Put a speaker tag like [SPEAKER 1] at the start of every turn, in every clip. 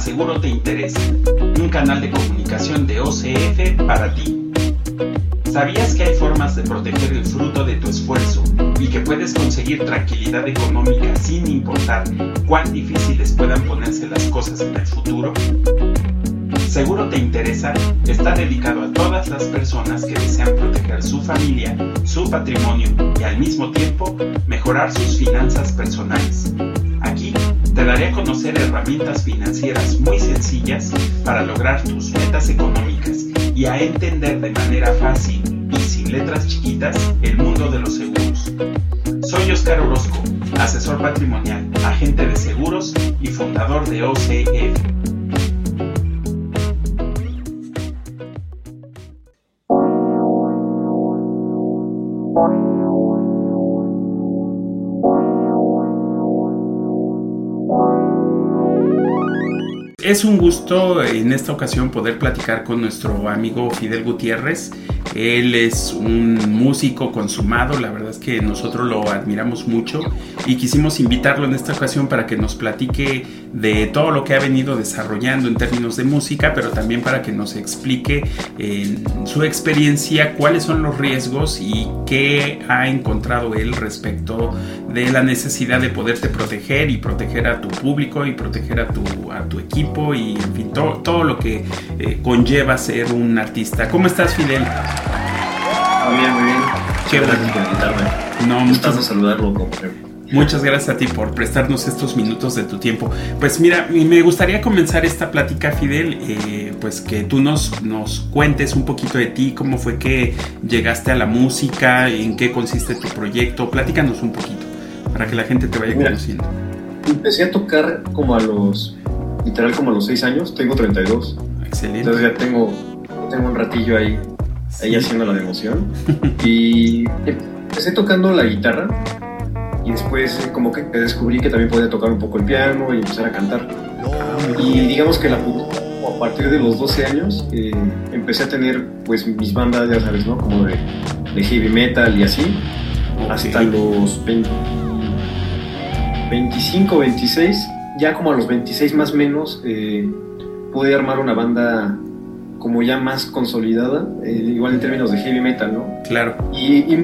[SPEAKER 1] Seguro Te Interesa, un canal de comunicación de OCF para ti. ¿Sabías que hay formas de proteger el fruto de tu esfuerzo y que puedes conseguir tranquilidad económica sin importar cuán difíciles puedan ponerse las cosas en el futuro? Seguro Te Interesa está dedicado a todas las personas que desean proteger su familia, su patrimonio y al mismo tiempo mejorar sus finanzas personales. Daré a conocer herramientas financieras muy sencillas para lograr tus metas económicas y a entender de manera fácil y sin letras chiquitas el mundo de los seguros. Soy Oscar Orozco, asesor patrimonial, agente de seguros y fundador de OCF. Es un gusto en esta ocasión poder platicar con nuestro amigo Fidel Gutiérrez. Él es un músico consumado, la verdad es que nosotros lo admiramos mucho y quisimos invitarlo en esta ocasión para que nos platique de todo lo que ha venido desarrollando en términos de música, pero también para que nos explique en su experiencia cuáles son los riesgos y qué ha encontrado él respecto de la necesidad de poderte proteger y proteger a tu público y proteger a tu, a tu equipo y en fin, todo, todo lo que eh, conlleva ser un artista. ¿Cómo estás, Fidel?
[SPEAKER 2] Muy bien, muy bien.
[SPEAKER 1] Qué bueno.
[SPEAKER 2] invitarme.
[SPEAKER 1] No,
[SPEAKER 2] Me
[SPEAKER 1] muchas,
[SPEAKER 2] gusta saludarlo como siempre.
[SPEAKER 1] Muchas gracias a ti por prestarnos estos minutos de tu tiempo. Pues mira, me gustaría comenzar esta plática, Fidel, eh, pues que tú nos, nos cuentes un poquito de ti, cómo fue que llegaste a la música, en qué consiste tu proyecto. Platícanos un poquito para que la gente te vaya
[SPEAKER 2] Mira.
[SPEAKER 1] conociendo.
[SPEAKER 2] Empecé a tocar como a los, literal como a los 6 años, tengo 32.
[SPEAKER 1] Excelente.
[SPEAKER 2] Entonces ya tengo, tengo un ratillo ahí, ahí haciendo la democión. Y empecé tocando la guitarra y después eh, como que descubrí que también podía tocar un poco el piano y empezar a cantar. Y digamos que la, a partir de los 12 años eh, empecé a tener pues mis bandas, ya sabes, ¿no? Como de, de heavy metal y así. Hasta los 20 25, 26, ya como a los 26 más o menos, eh, pude armar una banda como ya más consolidada, eh, igual en términos de heavy metal, ¿no?
[SPEAKER 1] Claro.
[SPEAKER 2] Y, y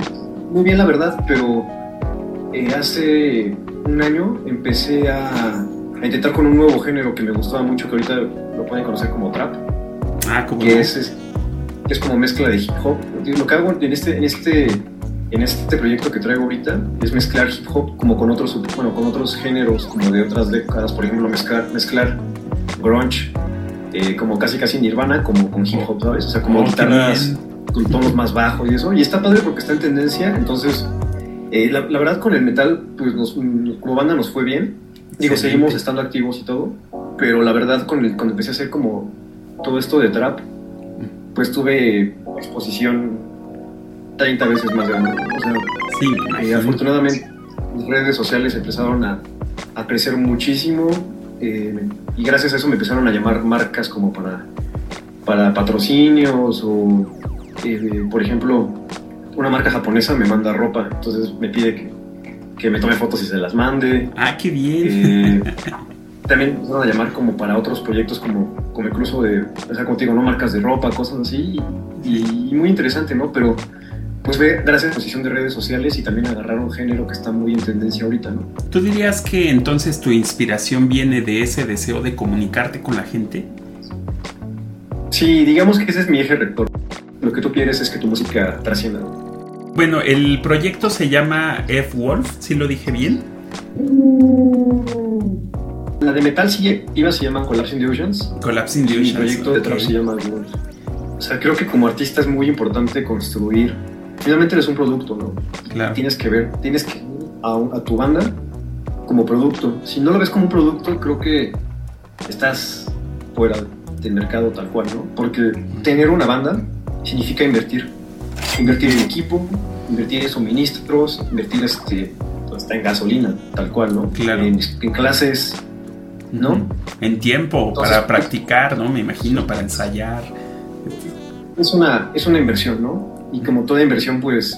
[SPEAKER 2] muy bien la verdad, pero eh, hace un año empecé a, a intentar con un nuevo género que me gustaba mucho, que ahorita lo pueden conocer como trap
[SPEAKER 1] Ah, como
[SPEAKER 2] que es, es, es como mezcla de hip hop. Lo que hago en este, en este, en este proyecto que traigo ahorita es mezclar hip hop como con otros, bueno, con otros géneros como de otras décadas, por ejemplo, mezclar, mezclar grunge, eh, como casi casi Nirvana, como con hip hop, ¿sabes? O sea, como
[SPEAKER 1] Oh,
[SPEAKER 2] guitarras con tonos más bajos y eso. Y está padre porque está en tendencia, entonces, eh, la, la verdad con el metal, pues nos- como banda nos fue bien. Digo, seguimos estando activos y todo, pero la verdad con el, cuando empecé a hacer como todo esto de trap, pues tuve exposición 30 veces más grande. O sea,
[SPEAKER 1] Sí,
[SPEAKER 2] afortunadamente las redes sociales empezaron a, a crecer muchísimo eh, y gracias a eso me empezaron a llamar marcas como para, para patrocinios o, eh, por ejemplo, una marca japonesa me manda ropa, entonces me pide que, que me tome fotos y se las mande.
[SPEAKER 1] Ah, qué bien.
[SPEAKER 2] Eh, también me empezaron a llamar como para otros proyectos como, como incluso de, o sea, digo, ¿no? Marcas de ropa, cosas así. Y, y muy interesante, ¿no? Pero pues fue gracias a la posición de redes sociales y también agarrar un género que está muy en tendencia ahorita, ¿no?
[SPEAKER 1] ¿Tú dirías que entonces tu inspiración viene de ese deseo de comunicarte con la gente?
[SPEAKER 2] Sí, digamos que ese es mi eje rector. Lo que tú quieres es que tu música trascienda.
[SPEAKER 1] Bueno, el proyecto se llama F-Wolf, si lo dije bien.
[SPEAKER 2] La de metal sí iba se llama Collapsing the Oceans.
[SPEAKER 1] Collapsing the Oceans,
[SPEAKER 2] proyecto de trap se llama Wolf. O sea, creo que como artista es muy importante construir. Finalmente eres un producto, ¿no?
[SPEAKER 1] Claro.
[SPEAKER 2] tienes que ver, tienes que a tu banda como producto. Si no lo ves como un producto, creo que estás fuera del mercado tal cual, ¿no? Porque tener una banda significa invertir. Invertir en equipo, invertir en suministros, invertir este, hasta en gasolina, tal cual, ¿no?
[SPEAKER 1] Claro.
[SPEAKER 2] En, en clases, ¿no?
[SPEAKER 1] En tiempo,
[SPEAKER 2] Entonces,
[SPEAKER 1] para practicar, ¿no? Me imagino, para ensayar.
[SPEAKER 2] Es una, es una inversión, ¿no? Y como toda inversión, pues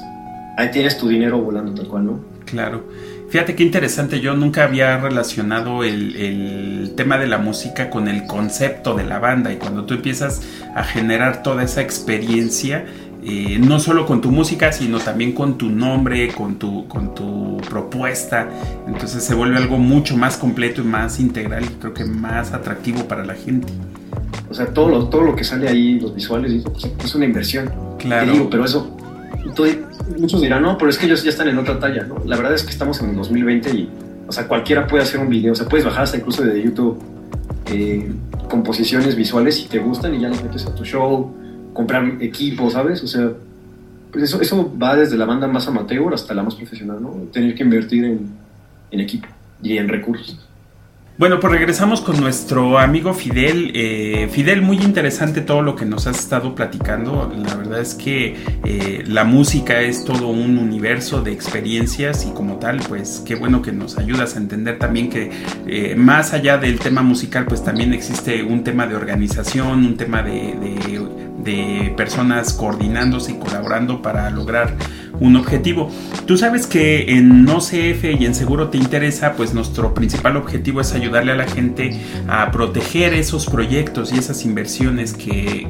[SPEAKER 2] ahí tienes tu dinero volando tal cual, ¿no?
[SPEAKER 1] Claro. Fíjate qué interesante, yo nunca había relacionado el, tema de la música con el concepto de la banda y cuando tú empiezas a generar toda esa experiencia, eh, no solo con tu música, sino también con tu nombre, con tu, con tu propuesta. Entonces se vuelve algo mucho más completo y más integral y creo que más atractivo para la gente.
[SPEAKER 2] O sea, todo lo, todo lo que sale ahí, los visuales, pues, es una inversión.
[SPEAKER 1] Claro.
[SPEAKER 2] digo, pero eso, muchos dirán, no, pero es que ellos ya están en otra talla, ¿no? La verdad es que estamos en el 2020 y, o sea, cualquiera puede hacer un video, o sea, puedes bajar hasta incluso de YouTube eh, composiciones visuales si te gustan y ya las metes a tu show comprar equipo, ¿sabes? O sea, pues eso, eso va desde la banda más amateur hasta la más profesional, ¿no? Tener que invertir en, en equipo y en recursos.
[SPEAKER 1] Bueno, pues regresamos con nuestro amigo Fidel. Eh, Fidel, muy interesante todo lo que nos has estado platicando. La verdad es que eh, la música es todo un universo de experiencias y como tal, pues qué bueno que nos ayudas a entender también que eh, más allá del tema musical, pues también existe un tema de organización, un tema de, de personas coordinándose y colaborando para lograr un objetivo. Tú sabes que en OCF y en Seguro Te Interesa, pues nuestro principal objetivo es ayudarle a la gente a proteger esos proyectos y esas inversiones que,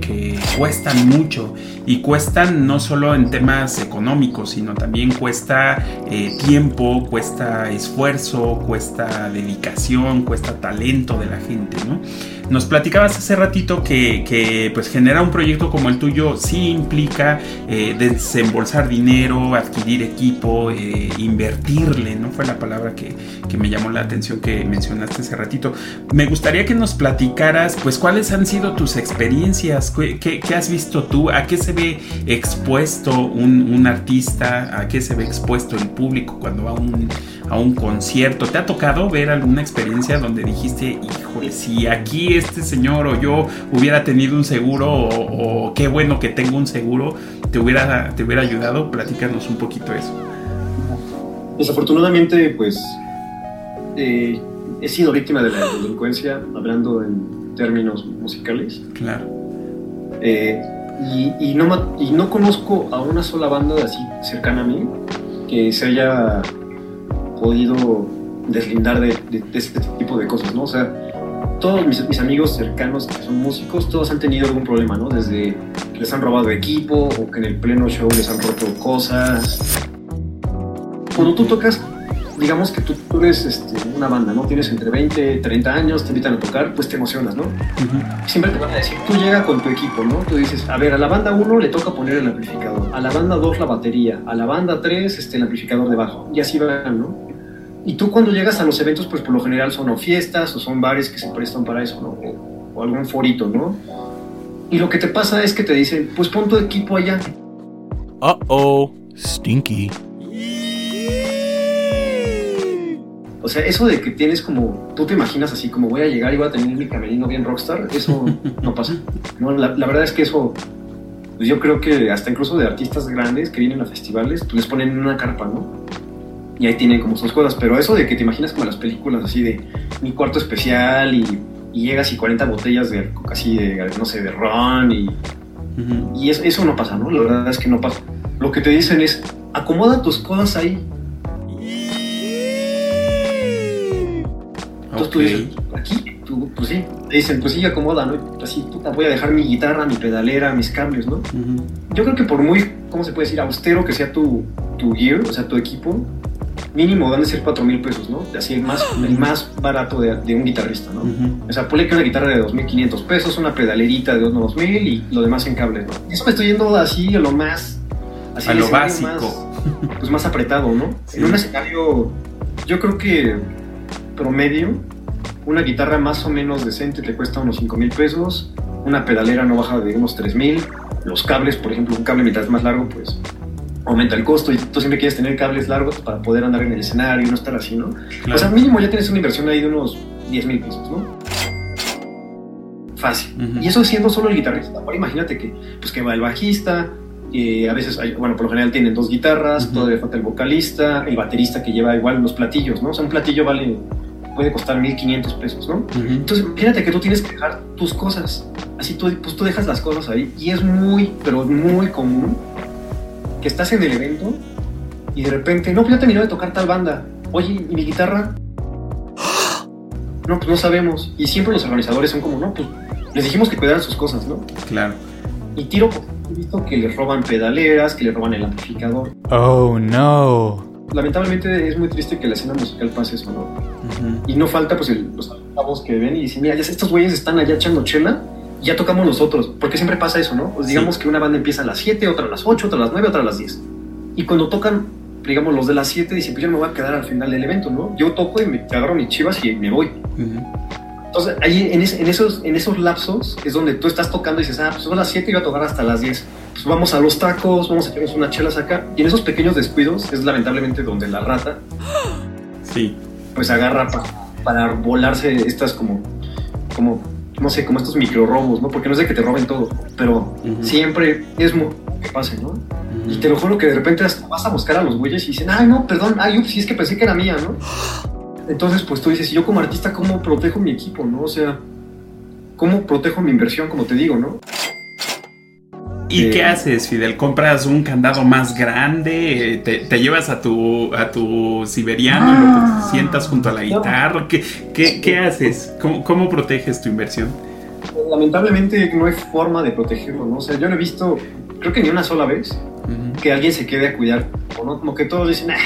[SPEAKER 1] cuestan mucho y cuestan no solo en temas económicos, sino también cuesta eh, tiempo, cuesta esfuerzo, cuesta dedicación, cuesta talento de la gente, ¿no? Nos platicabas hace ratito que, pues genera un proyecto como el tuyo sí implica eh, desembolsar dinero, adquirir equipo, eh, invertirle, ¿no? Fue la palabra que, me llamó la atención que mencionaste hace ratito. Me gustaría que nos platicaras pues cuáles han sido tus experiencias, qué, has visto tú, a qué se ve expuesto un, un, artista, a qué se ve expuesto el público cuando va a un, a un concierto. ¿Te ha tocado ver alguna experiencia donde dijiste, híjole, si aquí este señor o yo hubiera tenido un seguro o, qué bueno que tengo un seguro, te hubiera, te hubiera ayudado? Platícanos un poquito eso.
[SPEAKER 2] Desafortunadamente, pues eh, he sido víctima de la delincuencia, hablando en términos musicales.
[SPEAKER 1] Claro.
[SPEAKER 2] Eh, y, no, y no conozco a una sola banda así cercana a mí que se haya podido deslindar de, este tipo de cosas, ¿no? O sea, todos mis, amigos cercanos que son músicos, todos han tenido algún problema, ¿no? Desde les han robado equipo o que en el pleno show les han roto cosas. Cuando tú tocas, digamos que tú, eres este, una banda, ¿no? Tienes entre 20, 30 años, te invitan a tocar, pues te emocionas, ¿no? Siempre te van a decir, tú llegas con tu equipo, ¿no? Tú dices, a ver, a la banda 1 le toca poner el amplificador, a la banda 2 la batería, a la banda 3 este, el amplificador de bajo, y así van, ¿no? Y tú cuando llegas a los eventos, pues por lo general son o fiestas o son bares que se prestan para eso, ¿no? O, algún forito, ¿no? Y lo que te pasa es que te dicen, pues pon tu equipo allá.
[SPEAKER 3] Uh oh, stinky.
[SPEAKER 2] O sea, eso de que tienes como, tú te imaginas así, como voy a llegar y voy a tener mi camerino bien rockstar, eso no pasa. No, la, verdad es que eso, pues yo creo que hasta incluso de artistas grandes que vienen a festivales, pues les ponen una carpa, ¿no? y ahí tienen como sus cosas, pero eso de que te imaginas como las películas así de mi cuarto especial y, llegas y 40 botellas de casi de, no sé, de ron y, y eso, no pasa, ¿no? La verdad es que no pasa. Lo que te dicen es, acomoda tus cosas ahí. Entonces tú dices, aquí, tú, pues sí, te dicen, pues sí, acomoda, ¿no? Así, puta, voy a dejar mi guitarra, mi pedalera, mis cables, ¿no? Yo creo que por muy, ¿cómo se puede decir? Austero que sea tu, tu gear, o sea, tu equipo, mínimo van a ser 4 mil pesos, ¿no? Así el más, el más barato de, de un guitarrista, ¿no? O sea, ponle que una guitarra de 2.500 pesos, una pedalerita de unos 2.000 y lo demás en cables, ¿no? Y eso me estoy yendo así a lo más...
[SPEAKER 1] Así a lo básico.
[SPEAKER 2] pues más apretado, ¿no? En un escenario, yo creo que promedio, una guitarra más o menos decente te cuesta unos 5 mil pesos, una pedalera no baja de unos 3 mil, los cables, por ejemplo, un cable mientras más largo, pues aumenta el costo y tú siempre quieres tener cables largos para poder andar en el escenario y no estar así, ¿no? O sea, mínimo ya tienes una inversión ahí de unos 10 mil pesos, ¿no? Fácil. Y eso siendo solo el guitarrista. Ahora imagínate que, pues, que va el bajista, a veces, hay, bueno, por lo general tienen dos guitarras, todavía falta el vocalista, el baterista que lleva igual los platillos, ¿no? O sea, un platillo vale, puede costar 1500 pesos, ¿no? Entonces, imagínate que tú tienes que dejar tus cosas. Así tú, pues tú dejas las cosas ahí. Y es muy, pero muy común estás en el evento y de repente, no, pues ya terminó de tocar tal banda. oye, ¿y mi guitarra? No, pues no sabemos. Y siempre los organizadores son como, no, pues les dijimos que cuidaran sus cosas, ¿no?
[SPEAKER 1] Claro.
[SPEAKER 2] Y tiro he visto que les roban pedaleras, que le roban el amplificador.
[SPEAKER 3] Oh no.
[SPEAKER 2] Lamentablemente es muy triste que la escena musical pase eso, ¿no? Y no falta pues el- los chavos que ven y dicen, mira, ya estos güeyes están allá echando chela, ya tocamos nosotros, porque siempre pasa eso, ¿no? Pues digamos que una banda empieza a las 7, otra a las 8, otra a las 9, otra a las 10. Y cuando tocan, digamos, los de las 7 dicen, pues yo no me voy a quedar al final del evento, ¿no? Yo toco y me agarro mis chivas y me voy.
[SPEAKER 1] Ujú.
[SPEAKER 2] Entonces, ahí en, es- en esos, en esos lapsos es donde tú estás tocando y dices, ah, pues son las 7 y voy a tocar hasta las 10. Pues vamos a los tacos, vamos a echarnos unas chelas acá. Y en esos pequeños descuidos es lamentablemente donde la rata
[SPEAKER 1] Sí.
[SPEAKER 2] pues agarra pa- para volarse estas como, como, no sé, como estos micro robos, ¿no? Porque no es de que te roben todo, pero siempre es muy que pase, ¿no? Y te lo juro que de repente hasta vas a buscar a los güeyes y dicen, ay, no, perdón, ay, ups, sí es que pensé que era mía, ¿no? Entonces, pues tú dices, y yo como artista, ¿cómo protejo mi equipo, no? O sea, ¿cómo protejo mi inversión, como te digo, no?
[SPEAKER 1] ¿Y
[SPEAKER 2] Eh,
[SPEAKER 1] qué haces, Fidel? ¿Compras un candado más grande? ¿Te, te llevas a tu, a tu siberiano y lo te sientas junto a la guitarra? ¿Qué, qué, qué haces? ¿Cómo, ¿Cómo proteges tu inversión?
[SPEAKER 2] Lamentablemente no hay forma de protegerlo, ¿no? O sea, yo lo he visto, creo que ni una sola vez, que alguien se quede a cuidar, o ¿no? Como que todos dicen, ah,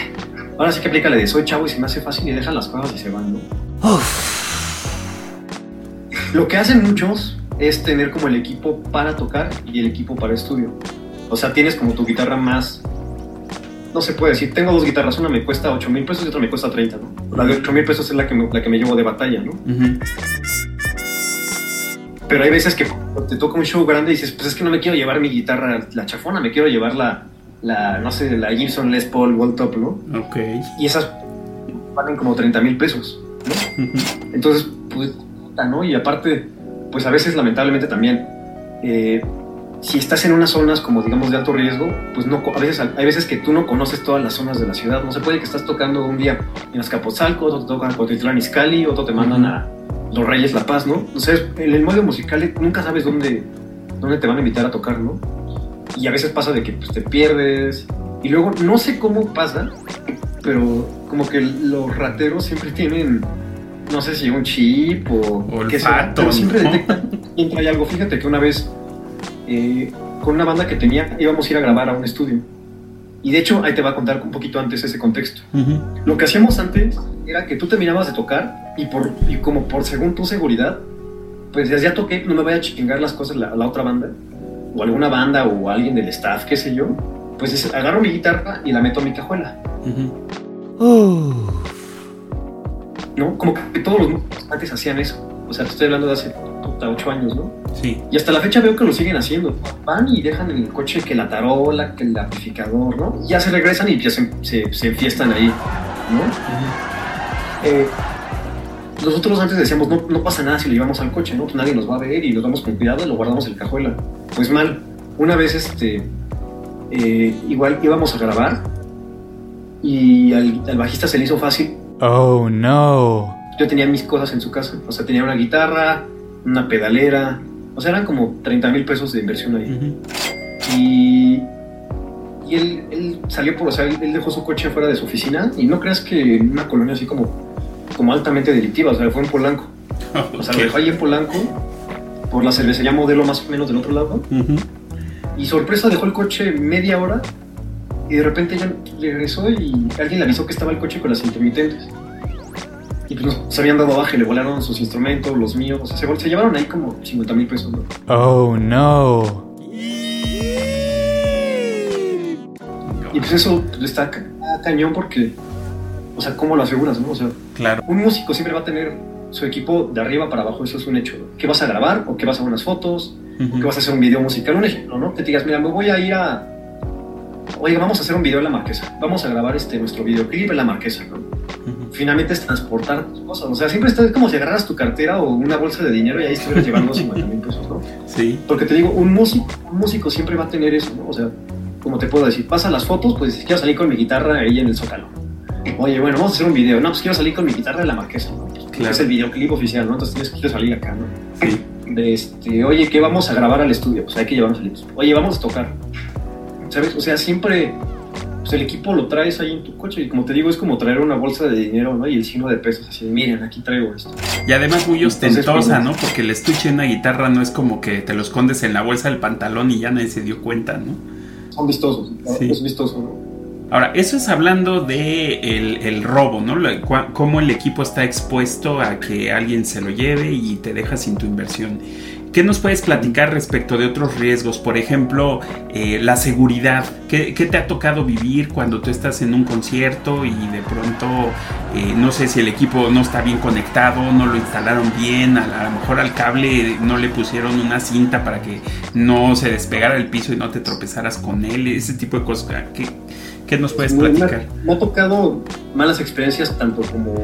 [SPEAKER 2] ahora sí que aplícale de soy chavo y se me hace fácil y dejan las cosas y se van, ¿no? Lo que hacen muchos es tener como el equipo para tocar y el equipo para estudio. O sea, tienes como tu guitarra más... No se puede decir, tengo dos guitarras, una me cuesta 8 mil pesos y otra me cuesta 30, ¿no? La de 8 mil pesos es la que, me, la que me llevo de batalla, ¿no?
[SPEAKER 1] Ujú.
[SPEAKER 2] Pero hay veces que te toca un show grande y dices, pues es que no me quiero llevar mi guitarra, la chafona, me quiero llevar la, la no sé, la Gibson Les Paul Gold Top, ¿no?
[SPEAKER 1] Ok.
[SPEAKER 2] Y esas valen como 30 mil pesos, ¿no?
[SPEAKER 1] Ujú.
[SPEAKER 2] Entonces, pues, puta, ¿no? Y aparte, pues a veces, lamentablemente también, eh, si estás en unas zonas como, digamos, de alto riesgo, pues no, a veces, hay veces que tú no conoces todas las zonas de la ciudad. No se puede que estás tocando un día en Azcapotzalco, otro te tocan Cotitlán Izcalli, otro te mandan a Los Reyes La Paz, ¿no? Sea, en el modo musical nunca sabes dónde, dónde te van a invitar a tocar, ¿no? Y a veces pasa de que pues, te pierdes. Y luego, no sé cómo pasa, pero como que los rateros siempre tienen, no sé si un chip o qué sea, pero siempre detectan quién trae algo. Fíjate que una vez, eh, con una banda que tenía, íbamos a ir a grabar a un estudio. Y de hecho, ahí te va a contar un poquito antes ese contexto.
[SPEAKER 1] Ujú.
[SPEAKER 2] Lo que hacíamos antes era que tú terminabas de tocar y, por, y como por según tu seguridad, pues decías, ya toqué, no me vaya a chingar las cosas la, la otra banda, o alguna banda, o alguien del staff, qué sé yo. Pues es- agarro mi guitarra y la meto a mi cajuela,
[SPEAKER 1] Ujú.
[SPEAKER 3] Ooh.
[SPEAKER 2] ¿No? Como que todos los antes hacían eso. O sea, te estoy hablando de hace ocho años, ¿no?
[SPEAKER 1] Sí.
[SPEAKER 2] Y hasta la fecha veo que lo siguen haciendo. Van y dejan en el coche que la tarola, que el amplificador, ¿no? Ya se regresan y ya se, se, se enfiestan ahí, ¿no? Eh, nosotros antes decíamos, no, no pasa nada si lo llevamos al coche, ¿no? Pues nadie nos va a ver y nos vamos con cuidado y lo guardamos en la cajuela. Pues mal, una vez este, eh, igual íbamos a grabar y al, al bajista se le hizo fácil.
[SPEAKER 3] Oh no.
[SPEAKER 2] Yo tenía mis cosas en su casa, o sea, tenía una guitarra, una pedalera, o sea, eran como 30 mil pesos de inversión ahí. Y, y él, él salió por, o sea, él, él dejó su coche afuera de su oficina. Y no creas que en una colonia así como, como altamente delictiva, o sea, fue en Polanco. O sea, lo dejó ahí en Polanco, por la cervecería modelo más o menos del otro lado, y sorpresa dejó el coche media hora y de repente ya regresó y alguien le avisó que estaba el coche con las intermitentes. Y pues nos habían dado baja y le volaron sus instrumentos, los míos, o sea, se, se llevaron ahí como 50 mil pesos, ¿no?
[SPEAKER 3] Oh no.
[SPEAKER 2] Y pues eso está ca- cañón porque, o sea, ¿cómo lo aseguras, no? O sea,
[SPEAKER 1] Claro.
[SPEAKER 2] un músico siempre va a tener su equipo de arriba para abajo, eso es un hecho. ¿no? ¿Qué vas a grabar? ¿O qué vas a unas fotos?
[SPEAKER 1] Ujú.
[SPEAKER 2] ¿O qué vas a hacer un video musical? Un ejemplo, ¿no? Que te digas, mira, me voy a ir a... Oye, vamos a hacer un video en La Marquesa. Vamos a grabar este, nuestro videoclip en La Marquesa, ¿no? Finalmente es transportar tus cosas. O sea, siempre está como si agarraras tu cartera o una bolsa de dinero y ahí estuvieras llevando 50 mil pesos, ¿no?
[SPEAKER 1] Sí.
[SPEAKER 2] Porque te digo, un músico, un músico siempre va a tener eso, ¿no? O sea, como te puedo decir, pasa las fotos, pues quiero salir con mi guitarra ahí en el zócalo. Oye, bueno, vamos a hacer un video. No, pues quiero salir con mi guitarra de la marquesa, ¿no?
[SPEAKER 1] Claro.
[SPEAKER 2] Es el videoclip oficial, ¿no? Entonces tienes que salir acá, ¿no?
[SPEAKER 1] Sí.
[SPEAKER 2] De este, oye, ¿qué vamos a grabar al estudio? Pues hay que llevarnos al estudio. Oye, vamos a tocar. ¿Sabes? O sea, siempre, pues el equipo lo traes ahí en tu coche y como te digo es como traer una bolsa de dinero, ¿no? Y el signo de pesos, así, miren, aquí traigo esto.
[SPEAKER 1] Y además muy ostentosa, ¿no? Porque el estuche de una guitarra no es como que te lo escondes en la bolsa del pantalón y ya nadie se dio cuenta, ¿no?
[SPEAKER 2] Son vistosos, ¿no?
[SPEAKER 1] Sí.
[SPEAKER 2] es vistoso, ¿no?
[SPEAKER 1] Ahora, eso es hablando de el, el robo, ¿no? Lo- Cómo el equipo está expuesto a que alguien se lo lleve y te deja sin tu inversión. ¿Qué nos puedes platicar respecto de otros riesgos? Por ejemplo, eh, la seguridad. ¿Qué, qué te ha tocado vivir cuando tú estás en un concierto y de pronto, eh, no sé si el equipo no está bien conectado, no lo instalaron bien, a, a lo mejor al cable no le pusieron una cinta para que no se despegara del piso y no te tropezaras con él, ese tipo de cosas. ¿Qué, qué nos puedes
[SPEAKER 2] Me- me-
[SPEAKER 1] platicar?
[SPEAKER 2] Me ha tocado malas experiencias tanto como,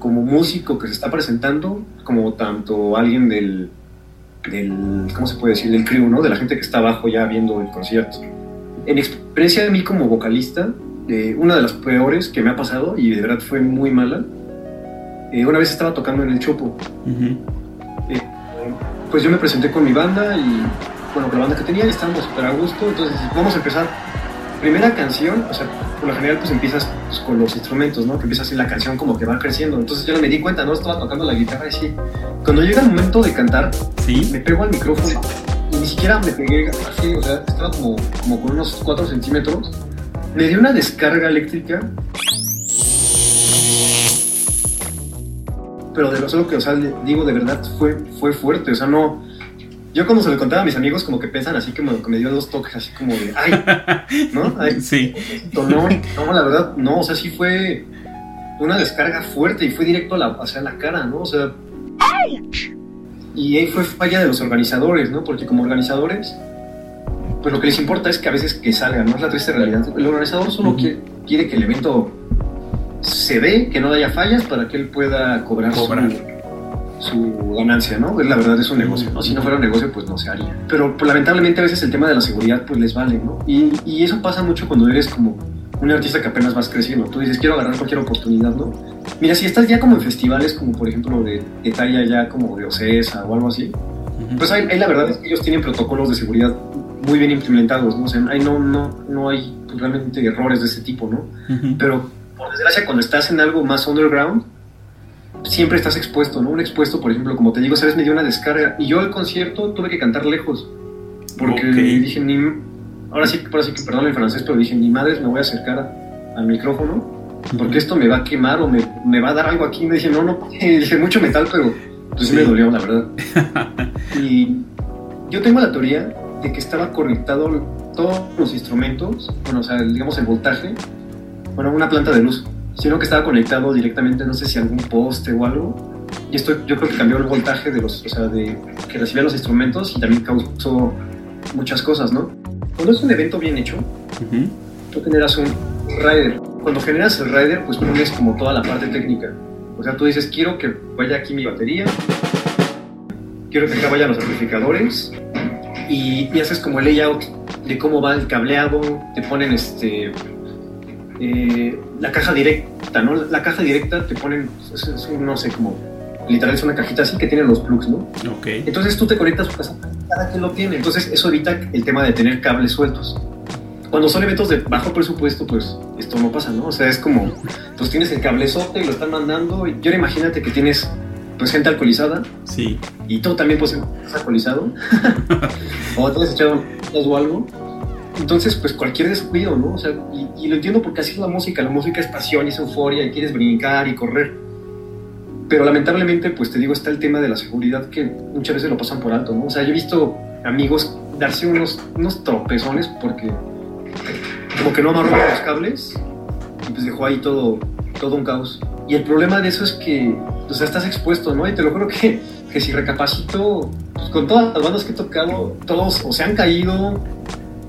[SPEAKER 2] como músico que se está presentando, como tanto alguien del, del, ¿cómo se puede decir? Del crew, ¿no? De la gente que está abajo ya viendo el concierto. En experiencia de mí como vocalista, eh, una de las peores que me ha pasado, y de verdad fue muy mala, eh, una vez estaba tocando en el Chopo.
[SPEAKER 1] Ujú.
[SPEAKER 2] Eh, pues yo me presenté con mi banda y, bueno, con la banda que tenía estábamos súper a gusto, entonces vamos a empezar. Primera canción, o sea, por lo general pues empiezas pues, con los instrumentos, ¿no? Que empiezas así la canción como que va creciendo. Entonces yo no me di cuenta, ¿no? Estaba tocando la guitarra y sí. Cuando llega el momento de cantar,
[SPEAKER 1] ¿Sí?
[SPEAKER 2] me pego al micrófono y ni siquiera me pegué así, o sea, estaba como, como con unos 4 centímetros. Me dio una descarga eléctrica. Pero de lo solo que, o sea, digo, de verdad fue, fue fuerte, o sea, no. Yo cuando se lo contaba a mis amigos, como que piensan así, como que me dio dos toques, así como de, ay, ¿no? Ay,
[SPEAKER 1] Sí.
[SPEAKER 2] no, no, la verdad, no, o sea, sí fue una descarga fuerte y fue directo a la, hacia la cara, ¿no? O sea, y ahí fue falla de los organizadores, ¿no? Porque como organizadores, pues lo que les importa es que a veces que salga, ¿no? Es la triste realidad. El organizador solo quiere, quiere que el evento se dé, que no haya fallas para que él pueda cobrar,
[SPEAKER 1] Cobrar.
[SPEAKER 2] Su, ganancia, ¿no? Pues la verdad es un negocio, ¿no? Si no fuera un negocio, pues no se haría. Pero pues, lamentablemente a veces el tema de la seguridad pues les vale, ¿no? Y, y eso pasa mucho cuando eres como un artista que apenas vas creciendo. Tú dices, quiero agarrar cualquier oportunidad, ¿no? Mira, si estás ya como en festivales, como por ejemplo de, de talla ya como de Ocesa o algo así,
[SPEAKER 1] Ujú.
[SPEAKER 2] pues ahí, ahí la verdad es que ellos tienen protocolos de seguridad muy bien implementados, ¿no? O sea, ahí no, no, no hay pues, realmente errores de ese tipo, ¿no? Pero por desgracia, cuando estás en algo más underground, siempre estás expuesto, ¿no? Un expuesto, por ejemplo, como te digo, sabes, me dio una descarga y yo al concierto tuve que cantar lejos. Porque
[SPEAKER 1] Ok.
[SPEAKER 2] dije, ni. Ahora sí, ahora sí que perdón el francés, pero dije, ni madres me voy a acercar al micrófono porque esto me va a quemar o me, me va a dar algo aquí. Me dije, no, no, y dije mucho metal, pero pues sí me dolió, la verdad. y yo tengo la teoría de que estaba conectado todos los instrumentos, bueno, o sea, digamos el voltaje, bueno, una planta de luz, sino que estaba conectado directamente, no sé si a algún poste o algo. Y esto yo creo que cambió el voltaje de los, o sea, de que recibían los instrumentos y también causó muchas cosas, ¿no? Cuando es un evento bien hecho,
[SPEAKER 1] Ujú.
[SPEAKER 2] tú generas un rider. Cuando generas el rider, pues pones como toda la parte técnica. O sea, tú dices, quiero que vaya aquí mi batería, quiero que acá vayan los amplificadores, y, y haces como el layout de cómo va el cableado, te ponen este eh, la caja directa, ¿no? La caja directa te ponen, es, es no sé, como literal es una cajita así que tiene los plugs, ¿no?
[SPEAKER 1] Ok.
[SPEAKER 2] Entonces tú te conectas a cada quien lo tiene. Entonces eso evita el tema de tener cables sueltos. Cuando son eventos de bajo presupuesto, pues esto no pasa, ¿no? O sea, es como, pues tienes el cablezote y lo están mandando. Y ahora imagínate que tienes, pues, gente alcoholizada
[SPEAKER 1] Sí.
[SPEAKER 2] y tú también, pues, estás alcoholizado. o te has echado o algo. Entonces, pues, cualquier descuido, ¿no? O sea, y, y lo entiendo porque así es la música. La música es pasión es euforia y quieres brincar y correr. Pero lamentablemente, pues te digo, está el tema de la seguridad que muchas veces lo pasan por alto, ¿no? O sea, yo he visto amigos darse unos, unos tropezones porque como que no amarró los cables y pues dejó ahí todo, todo un caos. Y el problema de eso es que, o sea, estás expuesto, ¿no? Y te lo juro que, que si recapacito, pues con todas las bandas que he tocado, todos o se han caído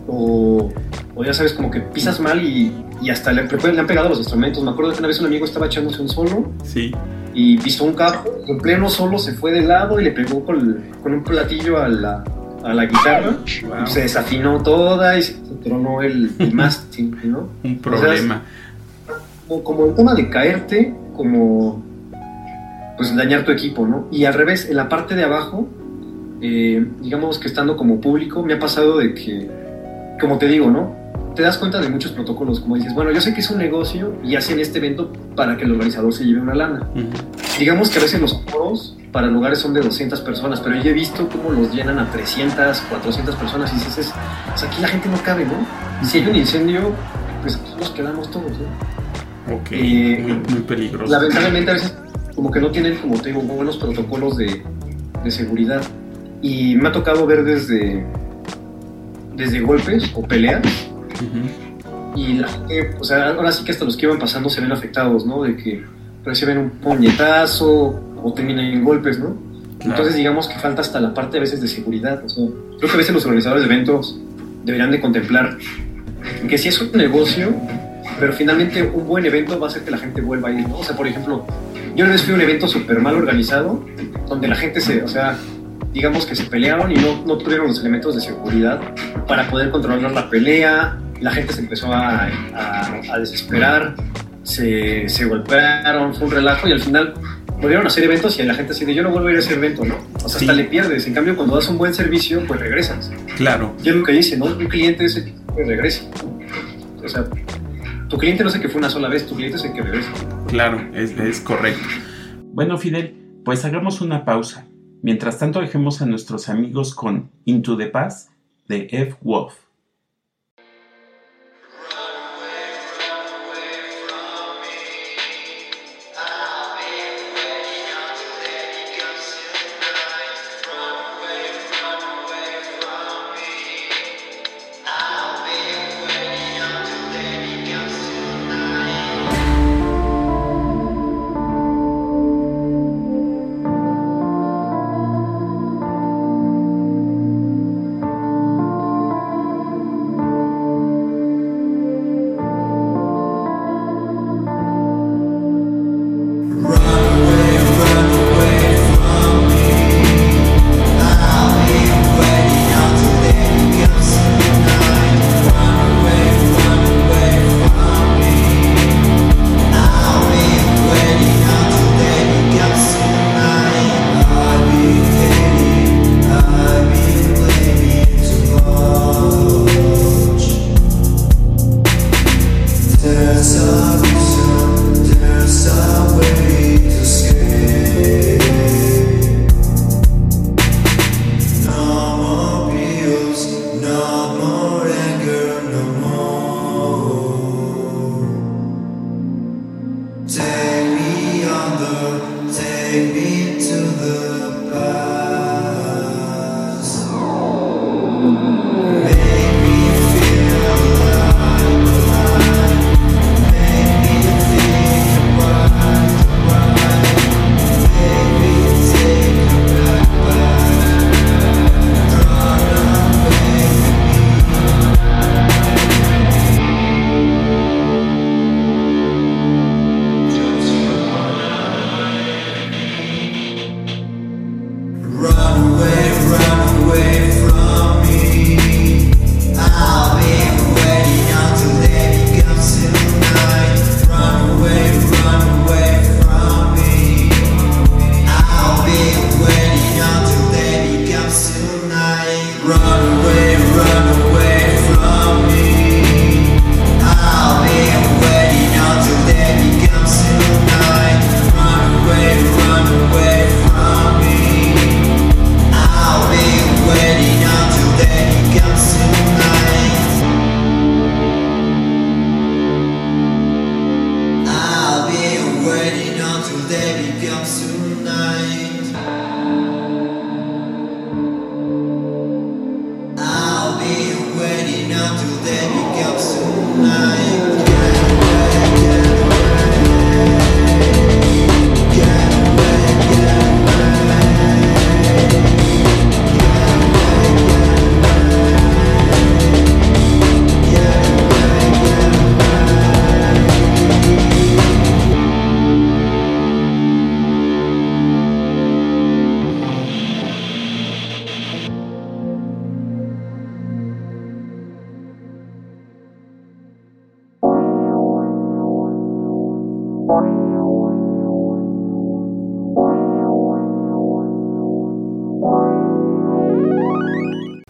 [SPEAKER 2] o, o ya sabes, como que pisas mal y, y hasta le, le han pegado los instrumentos. Me acuerdo que una vez un amigo estaba echándose un solo
[SPEAKER 1] Sí.
[SPEAKER 2] y pisó un capo, en pleno solo se fue de lado y le pegó con, con un platillo a la, a la guitarra,
[SPEAKER 1] Wow.
[SPEAKER 2] se desafinó toda y se tronó el, el mástil, ¿no?
[SPEAKER 1] Un problema.
[SPEAKER 2] Como, como el tema de caerte, como pues dañar tu equipo, ¿no? Y al revés, en la parte de abajo, eh, digamos que estando como público, me ha pasado de que, como te digo, ¿no? te das cuenta de muchos protocolos, como dices, bueno, yo sé que es un negocio y hacen este evento para que el organizador se lleve una lana. Digamos que a veces los foros para lugares son de 200 personas, pero yo he visto cómo los llenan a 300, 400 personas y dices, es, pues aquí la gente no cabe, ¿no? Si hay un incendio, pues nos quedamos todos, ¿no?
[SPEAKER 4] Ok,
[SPEAKER 2] Eh,
[SPEAKER 4] muy, muy peligroso.
[SPEAKER 2] Lamentablemente a veces como que no tienen, como te digo, buenos protocolos de, de seguridad. Y me ha tocado ver desde, desde golpes o peleas y la gente, o sea, ahora sí que hasta los que iban pasando se ven afectados, ¿no? De que reciben un puñetazo o terminan en golpes, ¿no?
[SPEAKER 4] Claro.
[SPEAKER 2] Entonces digamos que falta hasta la parte a veces de seguridad. O sea, creo que a veces los organizadores de eventos deberían de contemplar que si es un negocio, pero finalmente un buen evento va a hacer que la gente vuelva a ir, ¿no? O sea, por ejemplo, yo una vez fui a un evento súper mal organizado, donde la gente se, o sea, digamos que se pelearon y no, no tuvieron los elementos de seguridad para poder controlar la pelea, la gente se empezó a, a- a desesperar, se, se golpearon, fue un relajo y al final volvieron a hacer eventos y la gente así de yo no vuelvo a ir a ese evento, ¿no? O sea,
[SPEAKER 4] Sí.
[SPEAKER 2] hasta le pierdes. En cambio, cuando das un buen servicio, pues regresas.
[SPEAKER 4] Claro,
[SPEAKER 2] Y es lo que dice, ¿no? Un cliente es el que regresa. O sea, tu cliente no es el que fue una sola vez, tu cliente es el que regresa.
[SPEAKER 4] claro, es, es correcto. Bueno, Fidel, pues hagamos una pausa. Mientras tanto, dejemos a nuestros amigos con Into the Past de F. Wolf.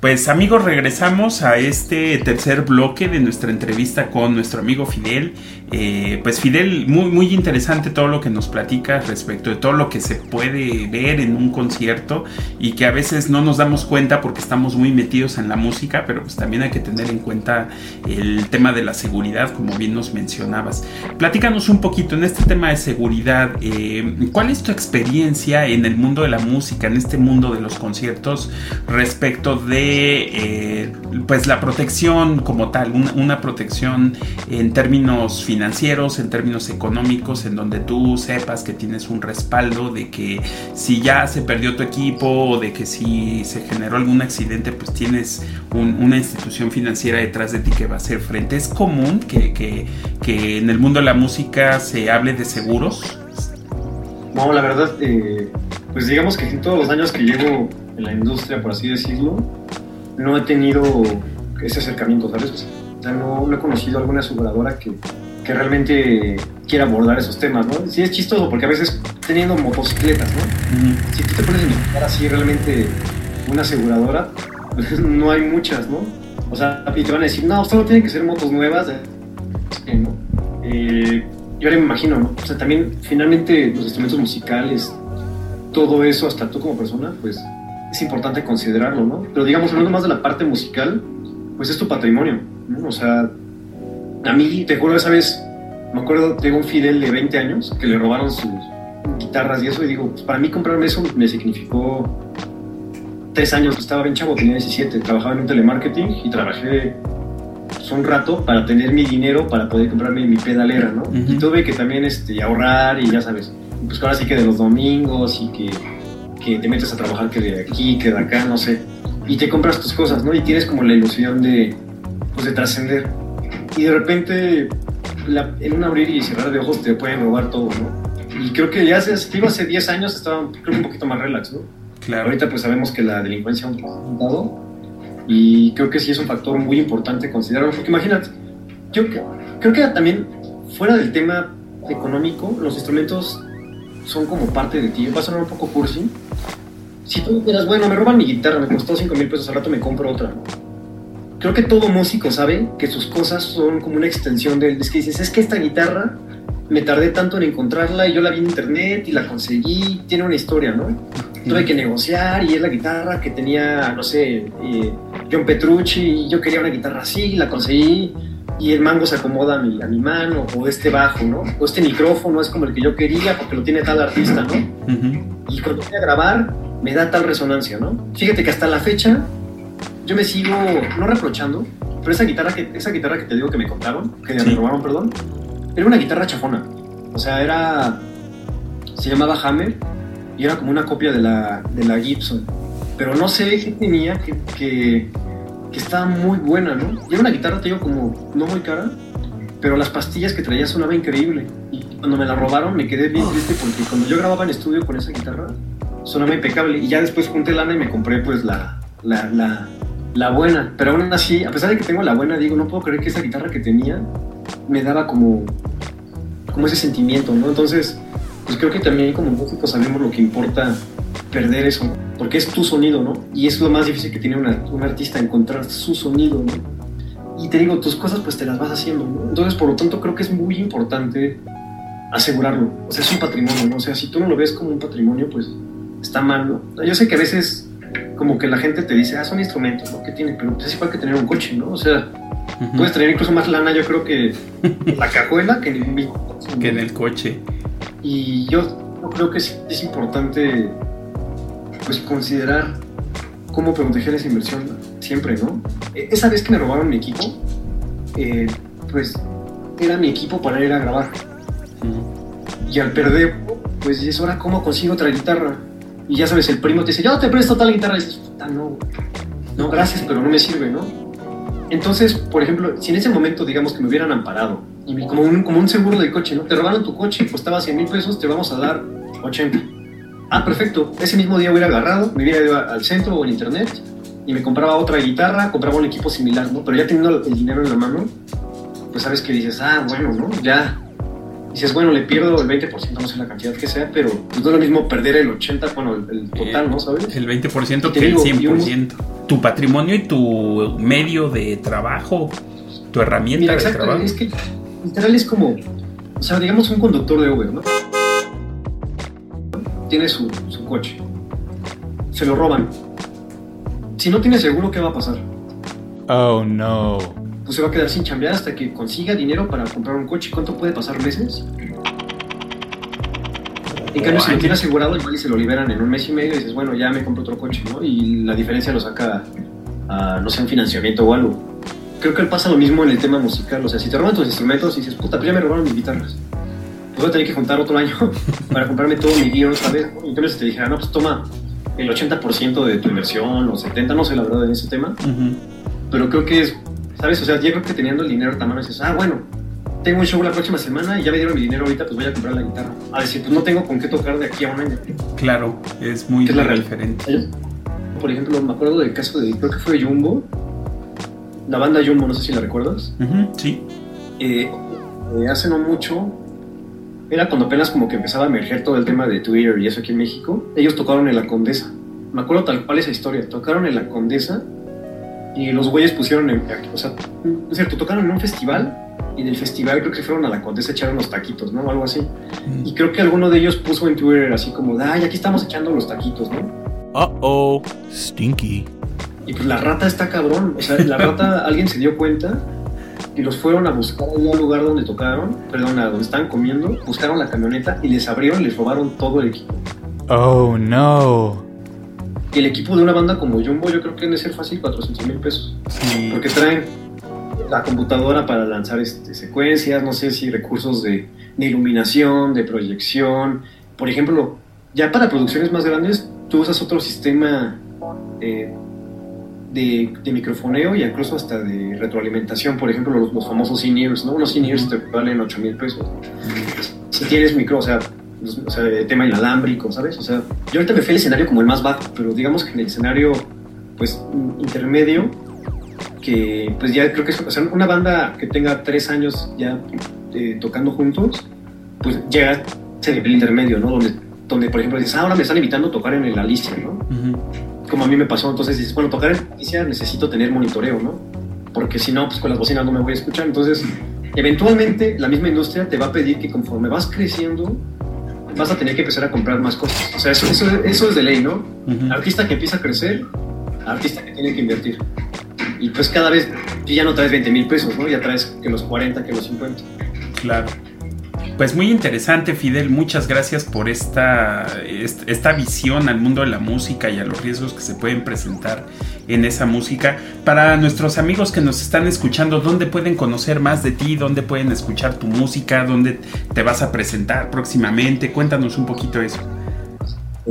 [SPEAKER 1] Pues amigos, regresamos a este tercer bloque de nuestra entrevista con nuestro amigo Fidel. Eh, pues Fidel, muy, muy interesante todo lo que nos platica respecto de todo lo que se puede ver en un concierto y que a veces no nos damos cuenta porque estamos muy metidos en la música, pero pues también hay que tener en cuenta el tema de la seguridad, como bien nos mencionabas. Platícanos un poquito en este tema de seguridad. eh, ¿Cuál es tu experiencia en el mundo de la música, en este mundo de los conciertos, respecto de eh, pues la protección como tal, una, protección en términos financieros, en términos económicos, en donde tú sepas que tienes un respaldo de que si ya se perdió tu equipo o de que si se generó algún accidente, pues tienes un- una institución financiera detrás de ti que va a hacer frente. ¿Es común que, que- que en el mundo de la música se hable de seguros?
[SPEAKER 2] No, la verdad, eh, pues digamos que en todos los años que llevo en la industria, por así decirlo, no he tenido ese acercamiento, ¿sabes? O sea, no, no he conocido alguna aseguradora que, que realmente quiera abordar esos temas, ¿no? Sí es chistoso porque a veces teniendo motocicletas, ¿no? Si tú te pones a investigar así realmente una aseguradora, pues no hay muchas, ¿no? O sea, y te van a decir, no, solo tienen que ser motos nuevas, eh, ¿no? Eh, yo ahora me imagino, ¿no? O sea, también finalmente los instrumentos musicales, todo eso, hasta tú como persona, pues es importante considerarlo, ¿no? Pero digamos, hablando más de la parte musical, pues es tu patrimonio, ¿no? O sea, a mí, te juro, esa vez, me acuerdo de un Fidel de 20 años que le robaron sus guitarras y eso, y digo, pues para mí comprarme eso me significó tres años, estaba bien chavo, tenía 17, trabajaba en un telemarketing y trabajé pues, un rato para tener mi dinero para poder comprarme mi pedalera, ¿no?
[SPEAKER 1] Ujú.
[SPEAKER 2] Y tuve que también este, ahorrar y ya sabes, pues ahora sí que de los domingos y que, que te metes a trabajar que de aquí, que de acá, no sé, y te compras tus cosas, ¿no? Y tienes como la ilusión de, pues, de trascender. Y de repente, la- en un abrir y cerrar de ojos te pueden robar todo, ¿no? Y creo que ya hace, hace 10 años estaba creo un poquito más relax, ¿no?
[SPEAKER 1] Claro.
[SPEAKER 2] Ahorita pues sabemos que la delincuencia ha aumentado y creo que sí es un factor muy importante considerarlo, porque imagínate, yo cre- creo que también fuera del tema económico, los instrumentos son como parte de ti, va a sonar un poco cursi. Si tú dijeras, bueno, me roban mi guitarra, me costó 5 mil pesos, al rato me compro otra. Creo que todo músico sabe que sus cosas son como una extensión de él. Es que dices, es que esta guitarra me tardé tanto en encontrarla y yo la vi en internet y la conseguí, tiene una historia, ¿no? tuve que negociar y es la guitarra que tenía, no sé, eh, John Petrucci y yo quería una guitarra así, la conseguí y el mango se acomoda a mi, a mi mano o este bajo, ¿no? O este micrófono es como el que yo quería porque lo tiene tal artista, ¿no?
[SPEAKER 1] Ujú.
[SPEAKER 2] Y cuando voy a grabar me da tal resonancia, ¿no? Fíjate que hasta la fecha yo me sigo, no reprochando, pero esa guitarra que, esa guitarra que te digo que me contaron, que
[SPEAKER 1] Sí.
[SPEAKER 2] me robaron, perdón, era una guitarra chafona. O sea, era, se llamaba Hammer y era como una copia de la, de la Gibson. Pero no sé qué tenía que, que, que estaba muy buena, ¿no? Y era una guitarra, te digo, como no muy cara, pero las pastillas que traía sonaba increíble. Y cuando me la robaron me quedé bien triste porque cuando yo grababa en estudio con esa guitarra, sonaba impecable. Y ya después junté lana y me compré pues la, la, la, la buena. Pero aún así, a pesar de que tengo la buena, digo, no puedo creer que esa guitarra que tenía me daba como, como ese sentimiento, ¿no? Entonces, pues creo que también como músicos sabemos lo que importa perder eso, porque es tu sonido, ¿no? Y es lo más difícil que tiene una- un artista, encontrar su sonido, ¿no? Y te digo, tus cosas pues te las vas haciendo, ¿no? Entonces, por lo tanto, creo que es muy importante asegurarlo. O sea, es un patrimonio, ¿no? O sea, si tú no lo ves como un patrimonio, pues está mal, ¿no? Yo sé que a veces como que la gente te dice, ah, son instrumentos, ¿no? ¿Qué tiene? Pero pues, es igual que tener un coche, ¿no? O sea,
[SPEAKER 1] Ujú.
[SPEAKER 2] puedes tener incluso más lana, yo creo que en la cajuela que en mi
[SPEAKER 1] que en el coche.
[SPEAKER 2] y yo, yo creo que sí es importante pues considerar cómo proteger esa inversión siempre, ¿no? E- Esa vez que me robaron mi equipo, eh, pues era mi equipo para ir a grabar. Y al perder, pues es ahora cómo consigo otra guitarra. Y ya sabes, el primo te dice, yo te presto tal guitarra. Y dices, puta, no, no, gracias, pero no me sirve, ¿no? Entonces, por ejemplo, si en ese momento, digamos que me hubieran amparado, y como un, como un seguro del coche, ¿no? Te robaron tu coche, costaba 100 mil pesos, te vamos a dar 80. Ah, perfecto. Ese mismo día hubiera agarrado, me hubiera ido al centro o en internet y me compraba otra guitarra, compraba un equipo similar, ¿no? Pero ya teniendo el dinero en la mano, pues sabes que dices, ah, bueno, ¿no? Ya. Dices, bueno, le pierdo el 20%, no sé la cantidad que sea, pero pues no es lo mismo perder el 80%, bueno, el, el total, ¿no? ¿Sabes?
[SPEAKER 1] El 20%
[SPEAKER 2] Y te
[SPEAKER 1] que el
[SPEAKER 2] digo, un-
[SPEAKER 1] 100%. tu patrimonio y tu medio de trabajo, tu herramienta
[SPEAKER 2] Mira,
[SPEAKER 1] de trabajo.
[SPEAKER 2] es que literal es como, o sea, digamos un conductor de Uber, ¿no? Tiene su, su coche, se lo roban. Si no tiene seguro, ¿qué va a pasar?
[SPEAKER 3] Oh no.
[SPEAKER 2] Pues se va a quedar sin chambear hasta que consiga dinero para comprar un coche. ¿Cuánto puede pasar meses? En cambio, si lo tiene asegurado, igual y se lo liberan en un mes y medio y dices, bueno, ya me compro otro coche, ¿no? Y la diferencia lo saca a, no sé, un financiamiento o algo. Creo que pasa lo mismo en el tema musical. O sea, si te roban tus instrumentos y dices, puta, pues ya me robaron mis guitarras. Voy a tener que juntar otro año para comprarme todo mi gear otra vez. entonces te dijera, no, pues toma el 80% de tu inversión o 70%, no sé la verdad en ese tema.
[SPEAKER 1] Ujú.
[SPEAKER 2] Pero creo que es, ¿sabes? O sea, yo creo que teniendo el dinero tan mano dices, ah, bueno, tengo un show la próxima semana y ya me dieron mi dinero ahorita, pues voy a comprar la guitarra. A decir, pues no tengo con qué tocar de aquí a un año.
[SPEAKER 1] Claro, es muy
[SPEAKER 2] ¿Qué es la
[SPEAKER 1] diferente.
[SPEAKER 2] Por ejemplo, me acuerdo del caso de, creo que fue Jumbo, la banda Jumbo, no sé si la recuerdas.
[SPEAKER 1] Ujú, Sí.
[SPEAKER 2] Eh, eh, hace no mucho, era cuando apenas como que empezaba a emerger todo el tema de Twitter y eso aquí en México. Ellos tocaron en la Condesa. Me acuerdo tal cual esa historia. Tocaron en la Condesa y los güeyes pusieron, en, o sea, es cierto, tocaron en un festival y del festival creo que fueron a la Condesa a echar unos taquitos, ¿no? Algo así. Y creo que alguno de ellos puso en Twitter así como, ay, aquí estamos echando los taquitos, ¿no?
[SPEAKER 3] Uh oh. Stinky.
[SPEAKER 2] Y pues la rata está cabrón. O sea, la rata, alguien se dio cuenta y los fueron a buscar ahí al lugar donde tocaron, perdón, a donde estaban comiendo, buscaron la camioneta y les abrieron y les robaron todo el equipo.
[SPEAKER 3] Oh no.
[SPEAKER 2] Y el equipo de una banda como Jumbo yo creo que debe ser fácil 400 mil pesos.
[SPEAKER 1] Sí.
[SPEAKER 2] Porque traen la computadora para lanzar este, secuencias, no sé si recursos de, de iluminación, de proyección. Por ejemplo, ya para producciones más grandes, tú usas otro sistema eh, de, de microfoneo y incluso hasta de retroalimentación. Por ejemplo, los, los famosos in-ears, ¿no? Unos in-ears te valen 8 mil pesos. Si tienes micro, o sea, o sea, tema inalámbrico, ¿sabes? O sea, yo ahorita me fui al escenario como el más bajo, pero digamos que en el escenario, pues, in- intermedio, que pues ya creo que es o sea, una banda que tenga tres años ya eh, tocando juntos, pues llega a ese nivel intermedio, ¿no? Donde, donde por ejemplo dices, ah, ahora me están invitando a tocar en el Alicia, ¿no?
[SPEAKER 1] Ujú.
[SPEAKER 2] Como a mí me pasó, entonces dices, bueno, tocar en Alicia necesito tener monitoreo, ¿no? Porque si no, pues con las bocinas no me voy a escuchar. Entonces, eventualmente la misma industria te va a pedir que conforme vas creciendo, vas a tener que empezar a comprar más cosas. O sea, eso, eso, eso es de ley, ¿no?
[SPEAKER 1] Ujú.
[SPEAKER 2] Artista que empieza a crecer, artista que tiene que invertir. Y pues cada vez tú ya no traes 20 mil pesos, ¿no? Ya traes que los 40, que los 50.
[SPEAKER 1] Claro. Pues muy interesante, Fidel. Muchas gracias por esta, est- esta visión al mundo de la música y a los riesgos que se pueden presentar en esa música. Para nuestros amigos que nos están escuchando, ¿dónde pueden conocer más de ti? ¿Dónde pueden escuchar tu música? ¿Dónde te vas a presentar próximamente? Cuéntanos un poquito eso.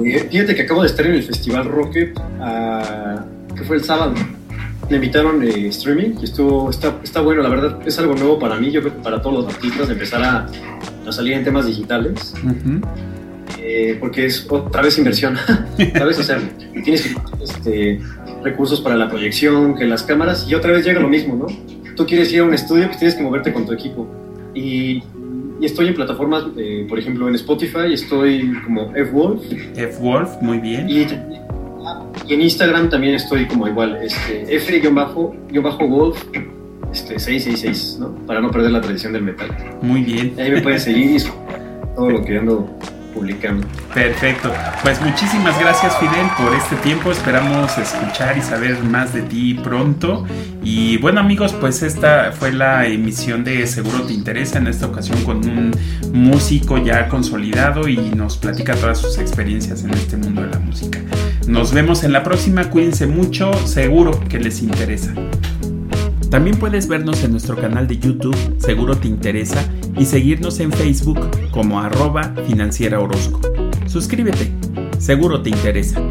[SPEAKER 2] Eh, fíjate que acabo de estar en el Festival Rocket, ah, que fue el sábado. Me invitaron de streaming y estuvo, está, está bueno, la verdad es algo nuevo para mí, yo creo que para todos los artistas empezar a, a salir en temas digitales,
[SPEAKER 1] Ujú.
[SPEAKER 2] eh, porque es otra vez inversión, ¿sabes? O sea, tienes que este, recursos para la proyección, que las cámaras, y otra vez llega lo mismo, ¿no? Tú quieres ir a un estudio, pues tienes que moverte con tu equipo. Y, y estoy en plataformas, eh, por ejemplo, en Spotify, estoy como F-Wolf,
[SPEAKER 1] F-Wolf, muy bien.
[SPEAKER 2] y, y en Instagram también estoy como igual, este, F-Wolf este, 666, ¿no? Para no perder la tradición del metal.
[SPEAKER 1] Muy bien.
[SPEAKER 2] Ahí me pueden seguir y todo lo que ando publicando.
[SPEAKER 1] Perfecto. Pues muchísimas gracias Fidel por este tiempo. Esperamos escuchar y saber más de ti pronto. Y bueno amigos, pues esta fue la emisión de Seguro Te Interesa en esta ocasión con un músico ya consolidado y nos platica todas sus experiencias en este mundo de la música. Nos vemos en la próxima. Cuídense mucho. Seguro que les interesa. También puedes vernos en nuestro canal de YouTube, Seguro Te Interesa, y seguirnos en Facebook como arroba financiera Orozco. Suscríbete, seguro te interesa.